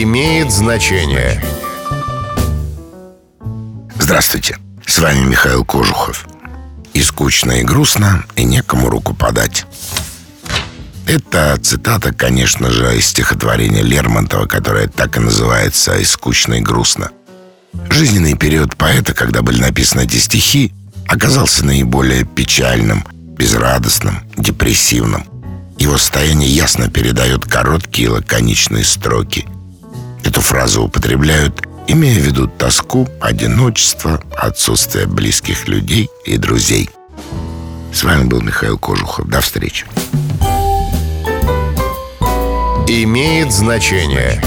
имеет значение. Здравствуйте, с вами Михаил Кожухов. И скучно, и грустно, и некому руку подать. Это цитата, конечно же, из стихотворения Лермонтова, которое так и называется «И скучно, и грустно». Жизненный период поэта, когда были написаны эти стихи, оказался наиболее печальным, безрадостным, депрессивным. Его состояние ясно передает короткие лаконичные строки. Эту фразу употребляют, имея в виду тоску, одиночество, отсутствие близких людей и друзей. С вами был Михаил Кожухов. До встречи. Имеет значение.